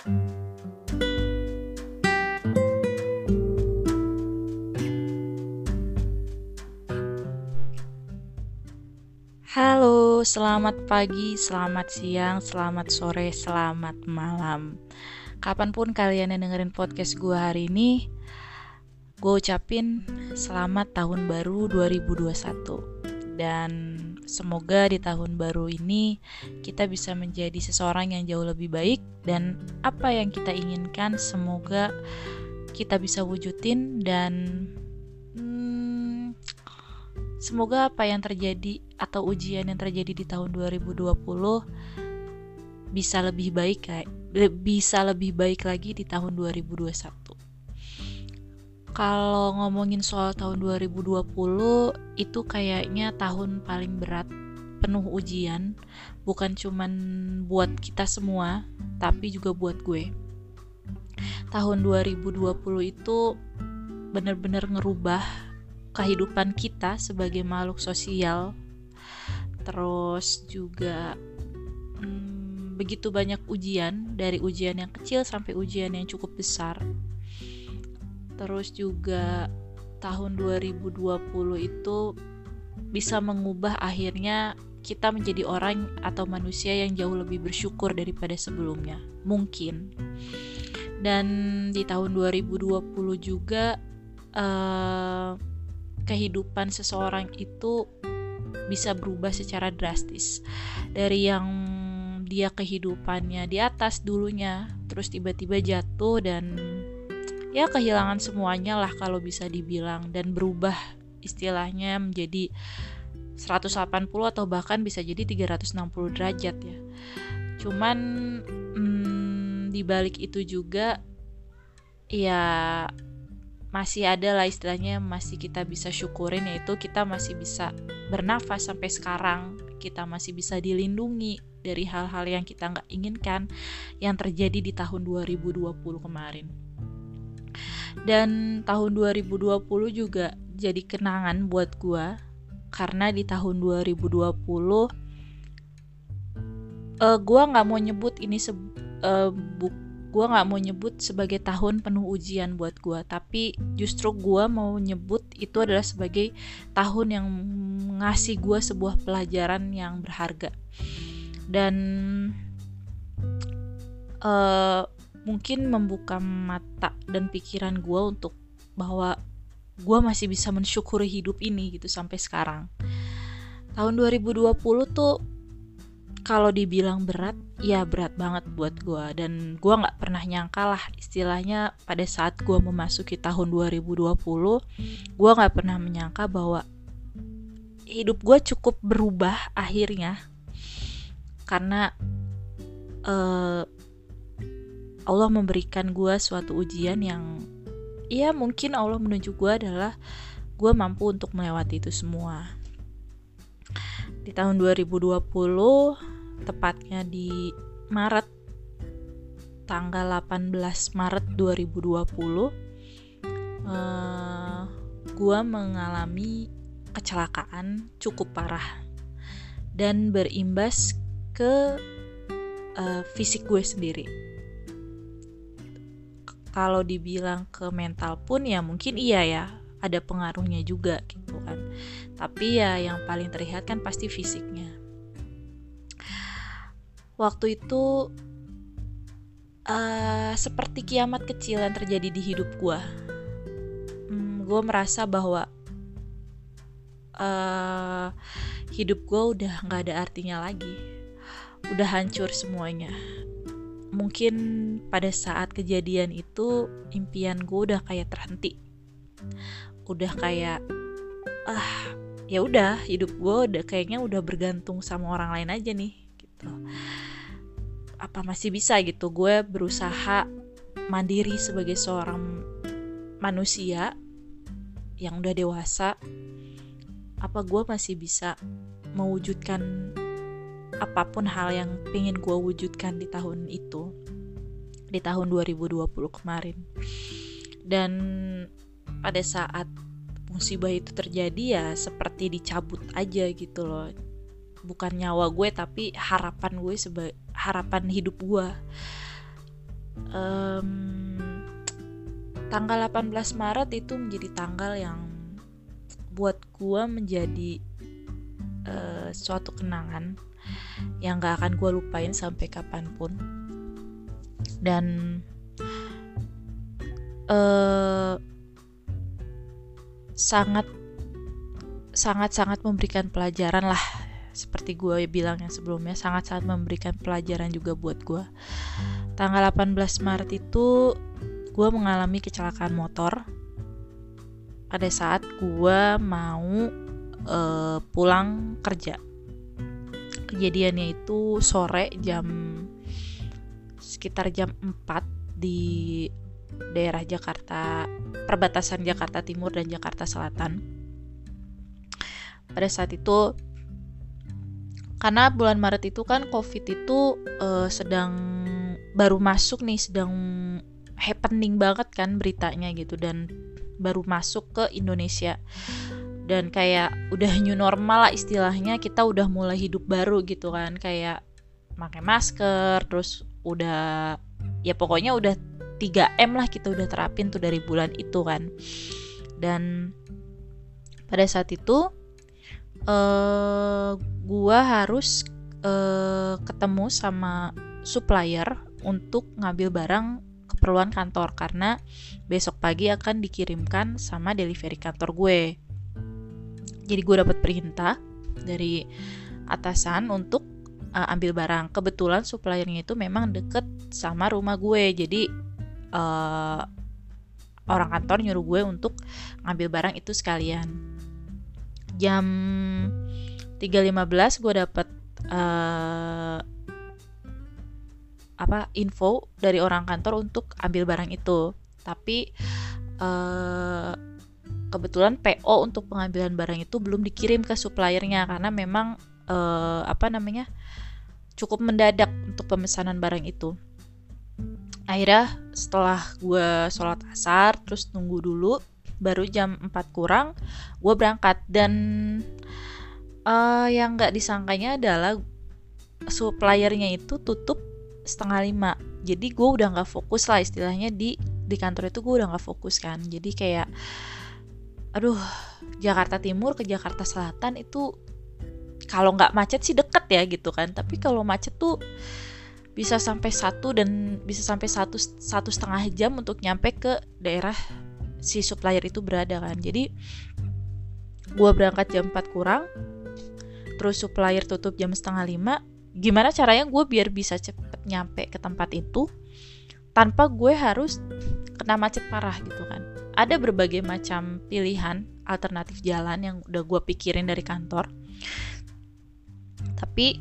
Halo, selamat pagi, selamat siang, selamat sore, selamat malam. Kapan pun kalian yang dengerin podcast gue hari ini, gue ucapin selamat tahun baru 2021. Dan semoga di tahun baru ini kita bisa menjadi seseorang yang jauh lebih baik dan apa yang kita inginkan semoga kita bisa wujudin dan hmm, Semoga apa yang terjadi atau ujian yang terjadi di tahun 2020 bisa lebih baik bisa lebih baik lagi di tahun 2021. Kalau ngomongin soal tahun 2020 itu kayaknya tahun paling berat, penuh ujian, bukan cuman buat kita semua, tapi juga buat gue. Tahun 2020 itu bener-bener ngerubah kehidupan kita sebagai makhluk sosial. Terus juga hmm, begitu banyak ujian dari ujian yang kecil sampai ujian yang cukup besar terus juga tahun 2020 itu bisa mengubah akhirnya kita menjadi orang atau manusia yang jauh lebih bersyukur daripada sebelumnya. Mungkin. Dan di tahun 2020 juga uh, kehidupan seseorang itu bisa berubah secara drastis. Dari yang dia kehidupannya di atas dulunya terus tiba-tiba jatuh dan ya kehilangan semuanya lah kalau bisa dibilang dan berubah istilahnya menjadi 180 atau bahkan bisa jadi 360 derajat ya. Cuman hmm, di balik itu juga ya masih ada lah istilahnya masih kita bisa syukurin yaitu kita masih bisa bernafas sampai sekarang. Kita masih bisa dilindungi dari hal-hal yang kita nggak inginkan yang terjadi di tahun 2020 kemarin dan tahun 2020 juga jadi kenangan buat gua karena di tahun 2020 uh, gua nggak mau nyebut ini se uh, buk gue nggak mau nyebut sebagai tahun penuh ujian buat gue tapi justru gue mau nyebut itu adalah sebagai tahun yang ngasih gue sebuah pelajaran yang berharga. Dan uh, mungkin membuka mata dan pikiran gue untuk bahwa gue masih bisa mensyukuri hidup ini gitu sampai sekarang. Tahun 2020 tuh kalau dibilang berat ya berat banget buat gue dan gue nggak pernah nyangka lah istilahnya pada saat gue memasuki tahun 2020 gue nggak pernah menyangka bahwa hidup gue cukup berubah akhirnya. Karena uh, Allah memberikan gue suatu ujian yang ya mungkin Allah menuju gue adalah gue mampu untuk melewati itu semua. Di tahun 2020 tepatnya di Maret tanggal 18 Maret 2020 uh, gua mengalami kecelakaan cukup parah dan berimbas ke uh, fisik gue sendiri kalau dibilang ke mental pun ya mungkin iya ya ada pengaruhnya juga gitu kan. Tapi ya yang paling terlihat kan pasti fisiknya. Waktu itu uh, seperti kiamat kecil yang terjadi di hidup gue hmm, gue merasa bahwa uh, hidup gue udah nggak ada artinya lagi. Udah hancur semuanya mungkin pada saat kejadian itu impian gue udah kayak terhenti. Udah kayak ah ya udah hidup gue udah kayaknya udah bergantung sama orang lain aja nih gitu. Apa masih bisa gitu gue berusaha mandiri sebagai seorang manusia yang udah dewasa apa gue masih bisa mewujudkan apa pun hal yang pengen gue wujudkan di tahun itu di tahun 2020 kemarin. Dan pada saat musibah itu terjadi ya seperti dicabut aja gitu loh. Bukan nyawa gue tapi harapan gue sebagai harapan hidup gue um, tanggal 18 Maret itu menjadi tanggal yang buat gue menjadi uh, suatu kenangan yang gak akan gue lupain sampai kapan pun. Dan uh, sangat sangat sangat memberikan pelajaran lah seperti gue bilang yang sebelumnya sangat sangat memberikan pelajaran juga buat gue tanggal 18 Maret itu gue mengalami kecelakaan motor. Pada saat gue mau uh, pulang kerja kejadiannya itu sore jam sekitar jam 4 di daerah Jakarta perbatasan Jakarta Timur dan Jakarta Selatan. Pada saat itu karena bulan Maret itu kan COVID itu uh, sedang baru masuk nih sedang happening banget kan beritanya gitu dan baru masuk ke Indonesia dan kayak udah new normal lah istilahnya kita udah mulai hidup baru gitu kan. Kayak pakai masker terus udah ya pokoknya udah 3M lah kita udah terapin tuh dari bulan itu kan. Dan pada saat itu uh, gua harus uh, ketemu sama supplier untuk ngambil barang keperluan kantor. Karena besok pagi akan dikirimkan sama delivery kantor gue. Jadi gue dapat perintah dari atasan untuk uh, ambil barang. Kebetulan suppliernya itu memang deket sama rumah gue. Jadi uh, orang kantor nyuruh gue untuk ngambil barang itu sekalian. Jam 3.15 gue dapat uh, apa info dari orang kantor untuk ambil barang itu tapi uh, kebetulan PO untuk pengambilan barang itu belum dikirim ke suppliernya karena memang uh, apa namanya cukup mendadak untuk pemesanan barang itu. Akhirnya setelah gue sholat asar terus nunggu dulu baru jam 4 kurang gue berangkat. Dan uh, yang nggak disangkanya adalah suppliernya itu tutup setengah lima. Jadi gue udah nggak fokus lah istilahnya di di kantor itu gue udah nggak fokus kan. Jadi kayak aduh Jakarta Timur ke Jakarta Selatan itu kalau nggak macet sih deket ya gitu kan. Tapi kalau macet tuh bisa sampai satu dan bisa sampai satu satu setengah jam untuk nyampe ke daerah si supplier itu berada kan. Jadi gue berangkat jam 4 kurang terus supplier tutup jam setengah lima. Gimana caranya gue biar bisa cepet nyampe ke tempat itu tanpa gue harus kena macet parah gitu kan ada berbagai macam pilihan alternatif jalan yang udah gue pikirin dari kantor. Tapi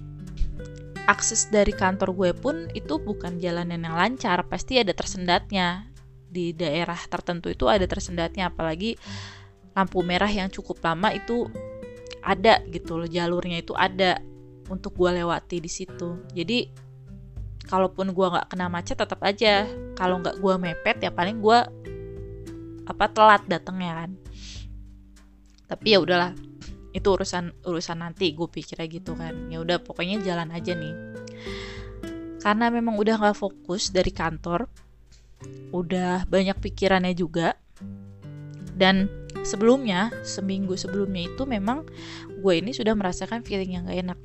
akses dari kantor gue pun itu bukan jalanan yang lancar pasti ada tersendatnya. Di daerah tertentu itu ada tersendatnya apalagi lampu merah yang cukup lama itu ada gitu loh jalurnya itu ada untuk gue lewati di situ. Jadi kalaupun gue nggak kena macet tetap aja. Kalau nggak gue mepet ya paling gue apa telat datangnya kan. Tapi ya udahlah itu urusan urusan nanti gue pikirnya gitu kan. Ya udah pokoknya jalan aja nih. Karena memang udah nggak fokus dari kantor udah banyak pikirannya juga. Dan sebelumnya seminggu sebelumnya itu memang gue ini sudah merasakan feeling yang gak enak.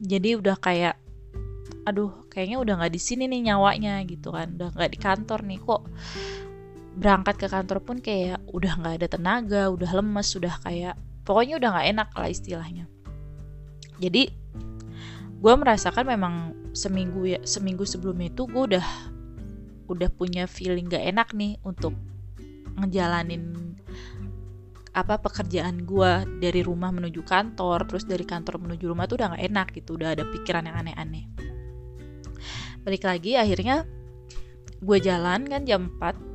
Jadi udah kayak aduh kayaknya udah nggak di sini nih nyawanya gitu kan. Udah nggak di kantor nih kok berangkat ke kantor pun kayak udah nggak ada tenaga udah lemes udah kayak pokoknya udah nggak enak lah istilahnya. Jadi gue merasakan memang seminggu ya seminggu sebelumnya itu gue udah udah punya feeling gak enak nih untuk ngejalanin apa pekerjaan gue dari rumah menuju kantor terus dari kantor menuju rumah tuh udah gak enak gitu udah ada pikiran yang aneh-aneh. Balik lagi akhirnya gue jalan kan jam 4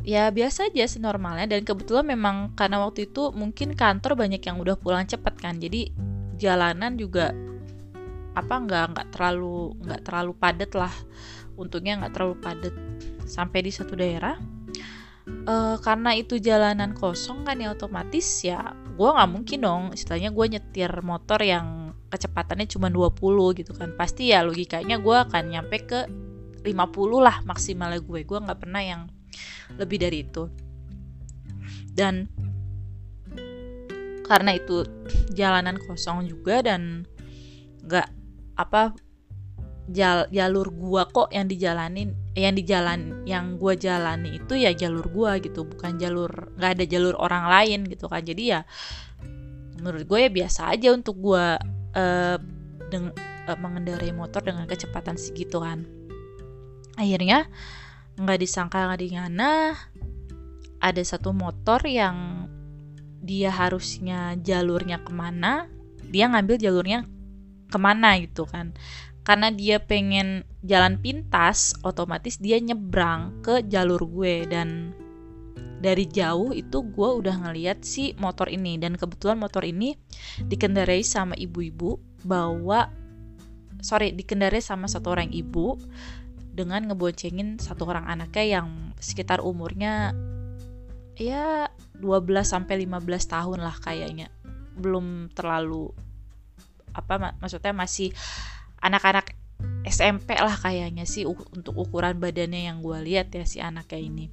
ya biasa aja sih normalnya dan kebetulan memang karena waktu itu mungkin kantor banyak yang udah pulang cepet kan. Jadi jalanan juga apa nggak nggak terlalu nggak terlalu padat lah. Untungnya nggak terlalu padat sampai di satu daerah. Uh, karena itu jalanan kosong kan ya otomatis ya gue nggak mungkin dong. Istilahnya gue nyetir motor yang kecepatannya cuma 20 gitu kan. Pasti ya logikanya gue akan nyampe ke 50 lah maksimalnya gue. Gue nggak pernah yang lebih dari itu. Dan karena itu jalanan kosong juga dan nggak apa jal, jalur gua kok yang dijalanin yang dijalan yang gua jalani itu ya jalur gua gitu bukan jalur nggak ada jalur orang lain gitu kan. Jadi ya menurut gue ya biasa aja untuk gua uh, deng uh, mengendarai motor dengan kecepatan segitu kan. Akhirnya nggak disangka nggak dingana ada satu motor yang dia harusnya jalurnya ke mana dia ngambil jalurnya ke mana gitu kan. Karena dia pengen jalan pintas otomatis dia nyebrang ke jalur gue. Dan dari jauh itu gue udah ngeliat si motor ini. Dan kebetulan motor ini dikendarai sama ibu-ibu bawa sorry dikendarai sama satu orang ibu dengan ngeboncengin satu orang anaknya yang sekitar umurnya ya 12 sampai 15 tahun lah kayaknya. Belum terlalu apa mak maksudnya masih anak-anak SMP lah kayaknya sih untuk ukuran badannya yang gue lihat ya si anaknya ini.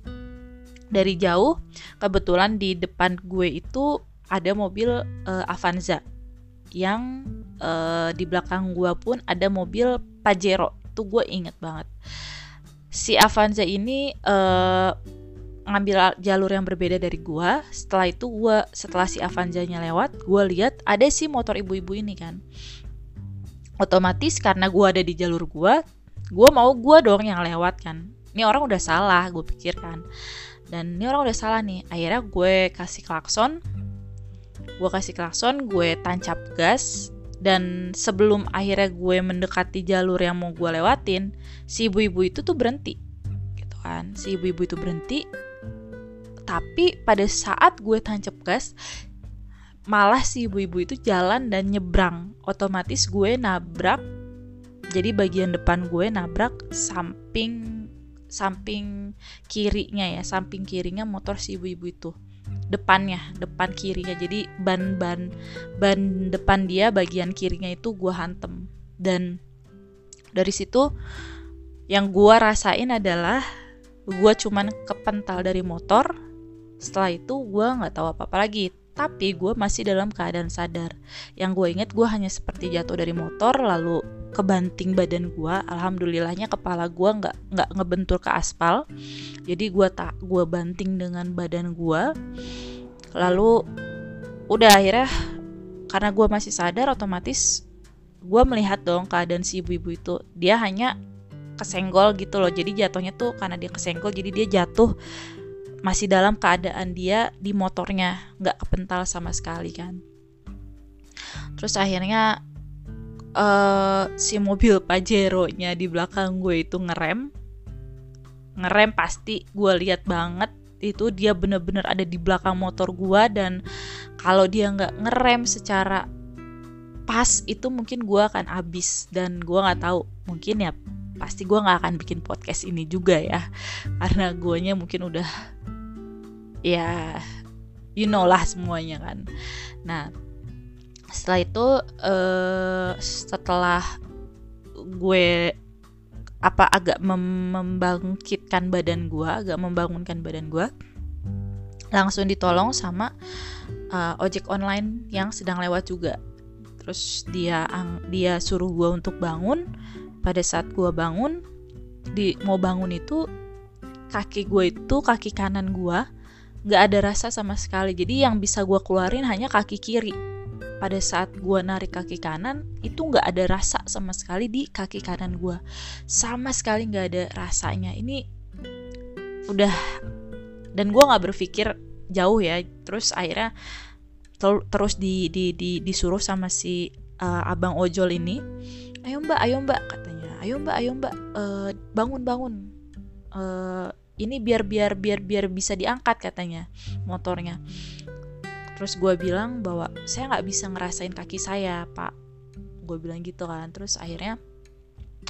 Dari jauh kebetulan di depan gue itu ada mobil uh, Avanza. Yang uh, di belakang gue pun ada mobil Pajero itu gue inget banget. Si Avanza ini uh, ngambil jalur yang berbeda dari gue setelah itu gue setelah si Avanzanya lewat gue lihat ada si motor ibu-ibu ini kan. Otomatis karena gue ada di jalur gue gue mau gue dong yang lewat kan. Ini orang udah salah gue pikir kan. Dan ini orang udah salah nih. Akhirnya gue kasih klakson gue kasih klakson gue tancap gas dan sebelum akhirnya gue mendekati jalur yang mau gue lewatin si ibu-ibu itu tuh berhenti gitu kan. Si ibu-ibu itu berhenti. Tapi pada saat gue tancap gas malah si ibu-ibu itu jalan dan nyebrang. Otomatis gue nabrak jadi bagian depan gue nabrak samping samping kirinya ya samping kirinya motor si ibu-ibu itu depannya depan kirinya. Jadi ban ban ban depan dia bagian kirinya itu gue hantem. Dan dari situ yang gue rasain adalah gue cuman kepental dari motor. Setelah itu gue nggak tahu apa apa lagi tapi gue masih dalam keadaan sadar. Yang gue inget gue hanya seperti jatuh dari motor lalu kebanting badan gue. Alhamdulillahnya kepala gue nggak nggak ngebentur ke aspal. Jadi gue tak gue banting dengan badan gue. Lalu udah akhirnya karena gue masih sadar otomatis gue melihat dong keadaan si ibu-ibu itu. Dia hanya kesenggol gitu loh. Jadi jatuhnya tuh karena dia kesenggol jadi dia jatuh masih dalam keadaan dia di motornya nggak kepental sama sekali kan. Terus akhirnya uh, si mobil Pajero nya di belakang gue itu ngerem. Ngerem pasti gue lihat banget itu dia bener-bener ada di belakang motor gue dan kalau dia nggak ngerem secara pas itu mungkin gue akan abis dan gue nggak tahu mungkin ya pasti gue nggak akan bikin podcast ini juga ya. Karena guanya mungkin udah ya you know lah semuanya kan. Nah setelah itu uh, setelah gue apa agak mem membangkitkan badan gue agak membangunkan badan gue langsung ditolong sama uh, ojek online yang sedang lewat juga. Terus dia dia suruh gue untuk bangun pada saat gue bangun di mau bangun itu kaki gue itu kaki kanan gue nggak ada rasa sama sekali. Jadi yang bisa gue keluarin hanya kaki kiri. Pada saat gue narik kaki kanan itu nggak ada rasa sama sekali di kaki kanan gue sama sekali nggak ada rasanya. Ini udah dan gue nggak berpikir jauh ya. Terus akhirnya ter terus di, di, di disuruh sama si uh, abang ojol ini ayo mbak ayo mbak katanya. Ayo mbak ayo mbak uh, bangun bangun. Uh, ini biar biar biar biar bisa diangkat katanya motornya. Terus gue bilang bahwa saya nggak bisa ngerasain kaki saya pak. Gue bilang gitu kan. Terus akhirnya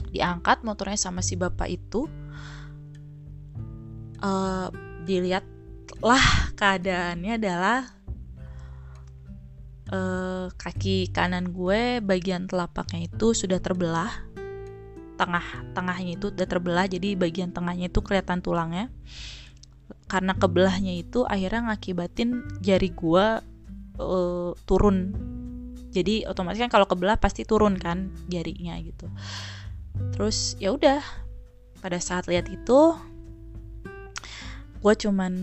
diangkat motornya sama si bapak itu. Uh, dilihatlah keadaannya adalah uh, kaki kanan gue bagian telapaknya itu sudah terbelah. Tengah tengahnya itu udah terbelah jadi bagian tengahnya itu kelihatan tulangnya. Karena kebelahnya itu akhirnya ngakibatin jari gua uh, turun. Jadi otomatis kan kalau kebelah pasti turun kan jarinya gitu. Terus ya udah pada saat lihat itu gue cuman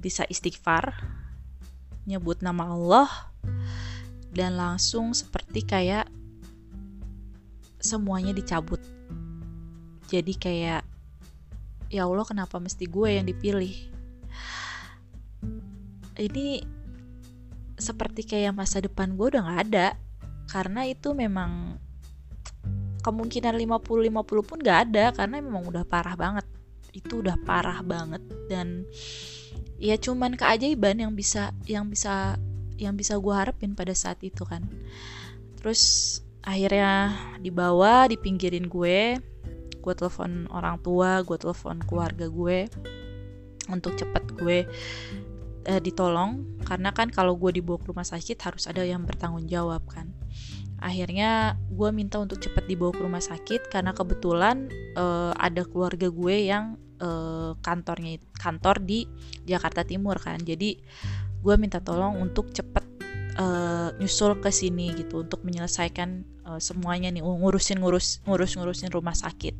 bisa istighfar nyebut nama Allah dan langsung seperti kayak semuanya dicabut. Jadi kayak ya Allah kenapa mesti gue yang dipilih? Ini seperti kayak masa depan gue udah gak ada. Karena itu memang kemungkinan 50-50 pun gak ada. Karena memang udah parah banget. Itu udah parah banget. Dan ya cuman keajaiban yang bisa yang bisa yang bisa gue harapin pada saat itu kan. Terus akhirnya dibawa dipinggirin gue gue telepon orang tua gue telepon keluarga gue untuk cepet gue uh, ditolong. Karena kan kalau gue dibawa ke rumah sakit harus ada yang bertanggung jawab kan. Akhirnya gue minta untuk cepet dibawa ke rumah sakit karena kebetulan uh, ada keluarga gue yang uh, kantornya kantor di Jakarta Timur kan. Jadi gue minta tolong untuk cepet uh, nyusul ke sini gitu untuk menyelesaikan uh, semuanya nih ngurusin ngurus ngurus ngurusin rumah sakit.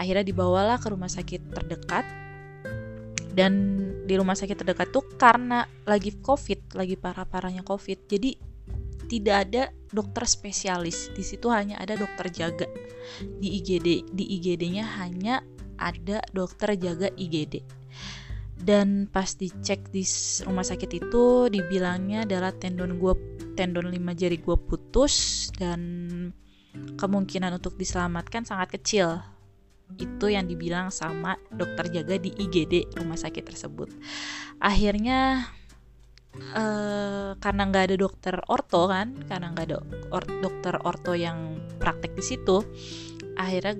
Akhirnya dibawalah ke rumah sakit terdekat. Dan di rumah sakit terdekat tuh karena lagi covid lagi parah parahnya covid jadi tidak ada dokter spesialis. Di situ hanya ada dokter jaga. Di IGD di IGD-nya hanya ada dokter jaga IGD dan pas dicek di rumah sakit itu dibilangnya adalah tendon gua tendon lima jari gua putus dan kemungkinan untuk diselamatkan sangat kecil. Itu yang dibilang sama dokter jaga di IGD rumah sakit tersebut. Akhirnya uh, karena nggak ada dokter orto kan karena nggak ada or dokter orto yang praktek di situ akhirnya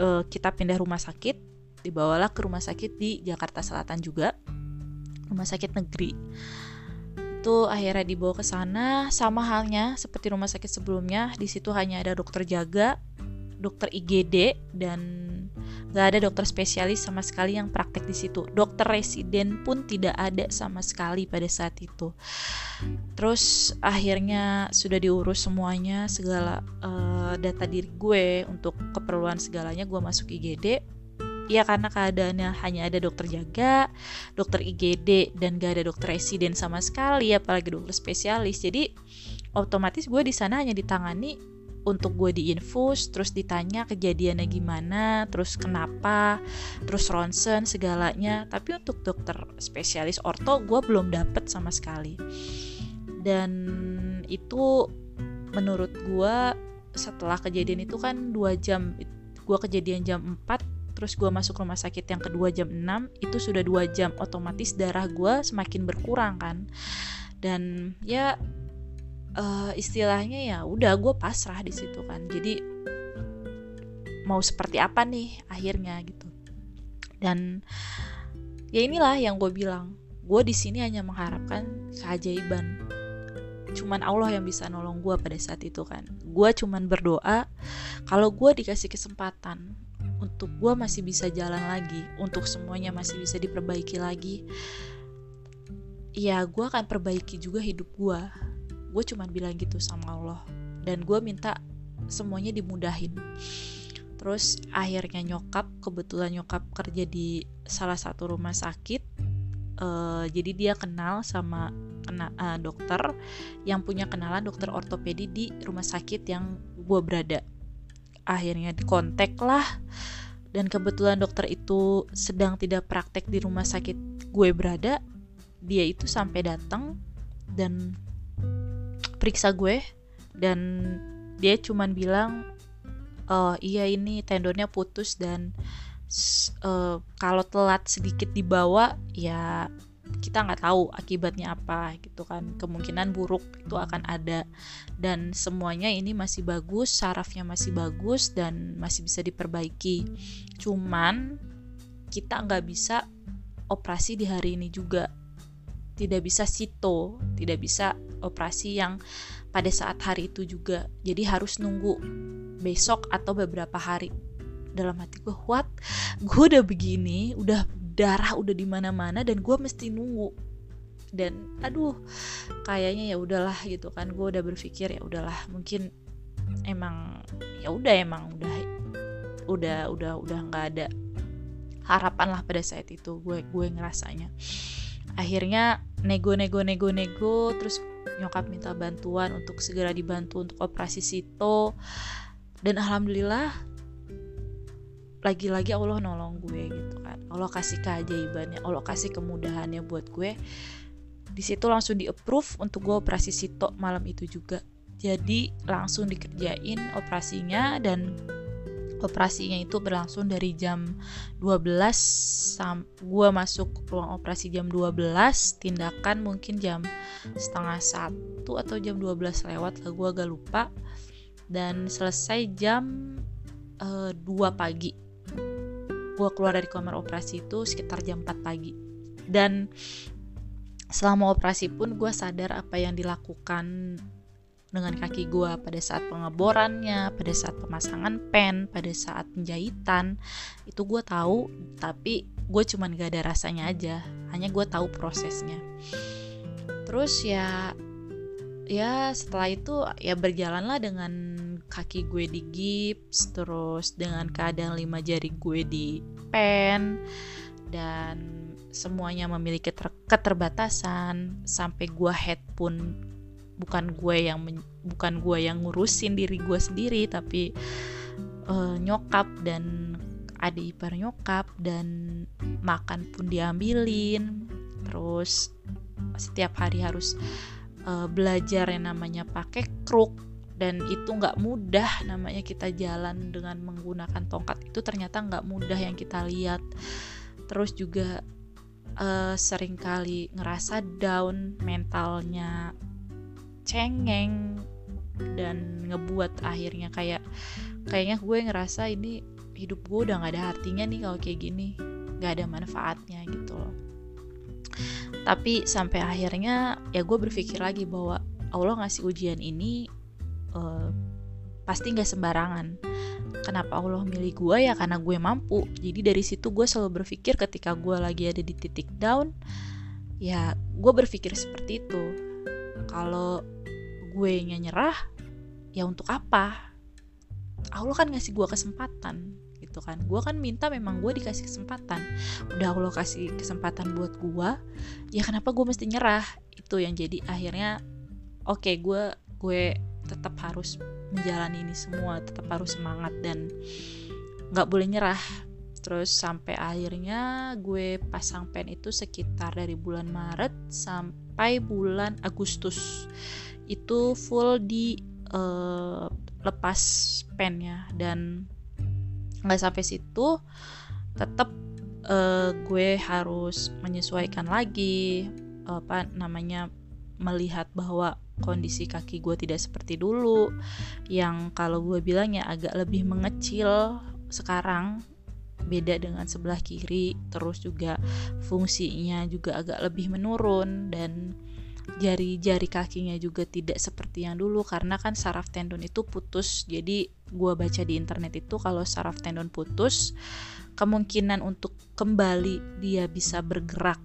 uh, kita pindah rumah sakit dibawalah ke rumah sakit di Jakarta Selatan juga rumah sakit negeri itu akhirnya dibawa ke sana sama halnya seperti rumah sakit sebelumnya di situ hanya ada dokter jaga dokter IGD dan gak ada dokter spesialis sama sekali yang praktek di situ. Dokter residen pun tidak ada sama sekali pada saat itu. Terus akhirnya sudah diurus semuanya segala uh, data diri gue untuk keperluan segalanya gue masuk IGD. Ya karena keadaannya hanya ada dokter jaga, dokter IGD dan gak ada dokter residen sama sekali apalagi dokter spesialis. Jadi otomatis gue di sana hanya ditangani untuk gue diinfus terus ditanya kejadiannya gimana terus kenapa terus ronsen segalanya tapi untuk dokter spesialis orto gue belum dapet sama sekali dan itu menurut gue setelah kejadian itu kan dua jam gue kejadian jam 4 terus gue masuk rumah sakit yang kedua jam 6 itu sudah dua jam otomatis darah gue semakin berkurang kan. Dan ya uh, istilahnya ya udah gue pasrah di situ kan. Jadi mau seperti apa nih akhirnya gitu. Dan ya inilah yang gue bilang gue di sini hanya mengharapkan keajaiban. Cuman Allah yang bisa nolong gue pada saat itu kan. Gue cuman berdoa kalau gue dikasih kesempatan untuk gue masih bisa jalan lagi untuk semuanya masih bisa diperbaiki lagi ya gue akan perbaiki juga hidup gue gue cuma bilang gitu sama Allah dan gue minta semuanya dimudahin. Terus akhirnya nyokap kebetulan nyokap kerja di salah satu rumah sakit uh, jadi dia kenal sama kena uh, dokter yang punya kenalan dokter ortopedi di rumah sakit yang gue berada. Akhirnya dikontak lah dan kebetulan dokter itu sedang tidak praktek di rumah sakit gue berada dia itu sampai datang dan periksa gue. Dan dia cuman bilang oh iya ini tendonnya putus dan uh, kalau telat sedikit dibawa ya kita nggak tahu akibatnya apa gitu kan. Kemungkinan buruk itu akan ada. Dan semuanya ini masih bagus sarafnya masih bagus dan masih bisa diperbaiki. Cuman kita nggak bisa operasi di hari ini juga. Tidak bisa sito, tidak bisa operasi yang pada saat hari itu juga. Jadi harus nunggu besok atau beberapa hari. Dalam hati gue what? Gue udah begini udah darah udah di mana mana dan gue mesti nunggu. Dan aduh kayaknya ya udahlah gitu kan. Gue udah berpikir ya udahlah mungkin emang ya udah emang udah udah udah udah nggak ada harapan lah pada saat itu gue gue ngerasanya. Akhirnya nego nego nego nego terus nyokap minta bantuan untuk segera dibantu untuk operasi sito. Dan alhamdulillah lagi-lagi Allah nolong gue gitu kan. Allah kasih keajaibannya Allah kasih kemudahannya buat gue. Di situ langsung di approve untuk gue operasi sito malam itu juga. Jadi langsung dikerjain operasinya dan operasinya itu berlangsung dari jam 12 sam gua masuk ruang operasi jam 12 tindakan mungkin jam setengah satu atau jam 12 lewat lah gua agak lupa. Dan selesai jam uh, eh, 2 pagi gua keluar dari kamar operasi itu sekitar jam 4 pagi dan selama operasi pun gue sadar apa yang dilakukan dengan kaki gue pada saat pengeborannya, pada saat pemasangan pen, pada saat penjahitan itu gue tahu, tapi gue cuman gak ada rasanya aja, hanya gue tahu prosesnya. Terus ya, ya setelah itu ya berjalanlah dengan kaki gue di gips, terus dengan keadaan lima jari gue di pen dan semuanya memiliki keterbatasan sampai gue head pun bukan gue yang bukan gue yang ngurusin diri gue sendiri tapi uh, nyokap dan adik ipar nyokap dan makan pun diambilin. Terus setiap hari harus uh, belajar yang namanya pakai kruk dan itu nggak mudah namanya kita jalan dengan menggunakan tongkat itu ternyata nggak mudah yang kita lihat. Terus juga uh, sering kali ngerasa down mentalnya cengeng dan ngebuat akhirnya kayak kayaknya gue ngerasa ini hidup gue udah gak ada artinya nih kalau kayak gini gak ada manfaatnya gitu loh. Tapi sampai akhirnya ya gue berpikir lagi bahwa Allah ngasih ujian ini uh, pasti gak sembarangan. Kenapa Allah milih gue ya karena gue mampu. Jadi dari situ gue selalu berpikir ketika gue lagi ada di titik down ya gue berpikir seperti itu. Kalau gue nyerah ya untuk apa? Allah kan ngasih gue kesempatan gitu kan? Gue kan minta memang gue dikasih kesempatan. Udah Allah kasih kesempatan buat gue ya kenapa gue mesti nyerah? Itu yang jadi akhirnya oke okay, gue gue tetap harus menjalani ini semua tetap harus semangat dan nggak boleh nyerah. Terus sampai akhirnya gue pasang pen itu sekitar dari bulan Maret sampai bulan Agustus. Itu full di uh, lepas pennya dan nggak sampai situ tetap uh, gue harus menyesuaikan lagi apa namanya melihat bahwa kondisi kaki gue tidak seperti dulu yang kalau gue bilangnya agak lebih mengecil sekarang beda dengan sebelah kiri terus juga fungsinya juga agak lebih menurun dan jari-jari kakinya juga tidak seperti yang dulu karena kan saraf tendon itu putus. Jadi gue baca di internet itu kalau saraf tendon putus kemungkinan untuk kembali dia bisa bergerak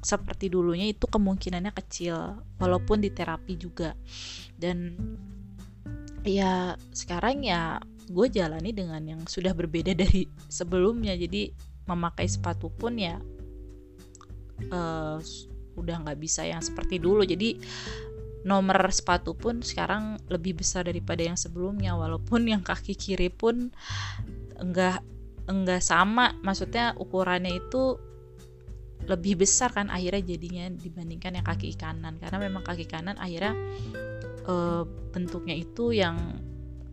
seperti dulunya itu kemungkinannya kecil walaupun di terapi juga. Dan ya sekarang ya gue jalani dengan yang sudah berbeda dari sebelumnya. Jadi memakai sepatu pun ya uh, udah nggak bisa yang seperti dulu. Jadi nomor sepatu pun sekarang lebih besar daripada yang sebelumnya. Walaupun yang kaki kiri pun enggak enggak sama. Maksudnya ukurannya itu lebih besar kan akhirnya jadinya dibandingkan yang kaki kanan. Karena memang kaki kanan akhirnya e, bentuknya itu yang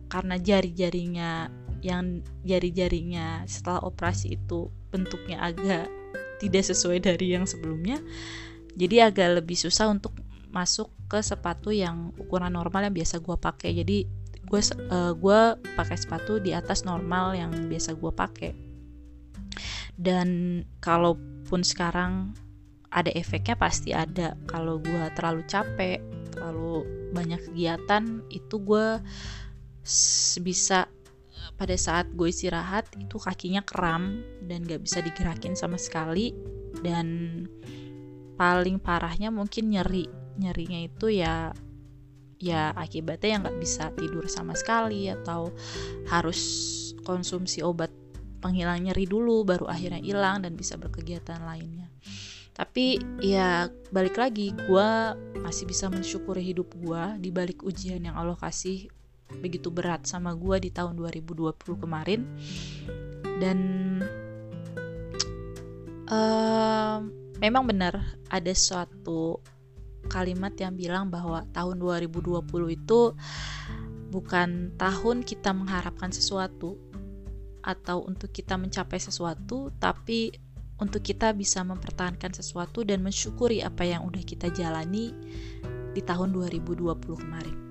karena jari-jarinya yang jari-jarinya setelah operasi itu bentuknya agak tidak sesuai dari yang sebelumnya jadi agak lebih susah untuk masuk ke sepatu yang ukuran normal yang biasa gue pakai. Jadi gue uh, gue pakai sepatu di atas normal yang biasa gue pakai. Dan kalaupun sekarang ada efeknya pasti ada. Kalau gue terlalu capek terlalu banyak kegiatan itu gue bisa pada saat gue istirahat itu kakinya kram dan gak bisa digerakin sama sekali. Dan paling parahnya mungkin nyeri. Nyerinya itu ya ya akibatnya yang nggak bisa tidur sama sekali atau harus konsumsi obat penghilang nyeri dulu baru akhirnya hilang dan bisa berkegiatan lainnya. Tapi ya balik lagi gue masih bisa mensyukuri hidup gue di balik ujian yang Allah kasih begitu berat sama gue di tahun 2020 kemarin. Dan um, memang benar ada suatu kalimat yang bilang bahwa tahun 2020 itu bukan tahun kita mengharapkan sesuatu atau untuk kita mencapai sesuatu, tapi untuk kita bisa mempertahankan sesuatu dan mensyukuri apa yang udah kita jalani di tahun 2020 kemarin.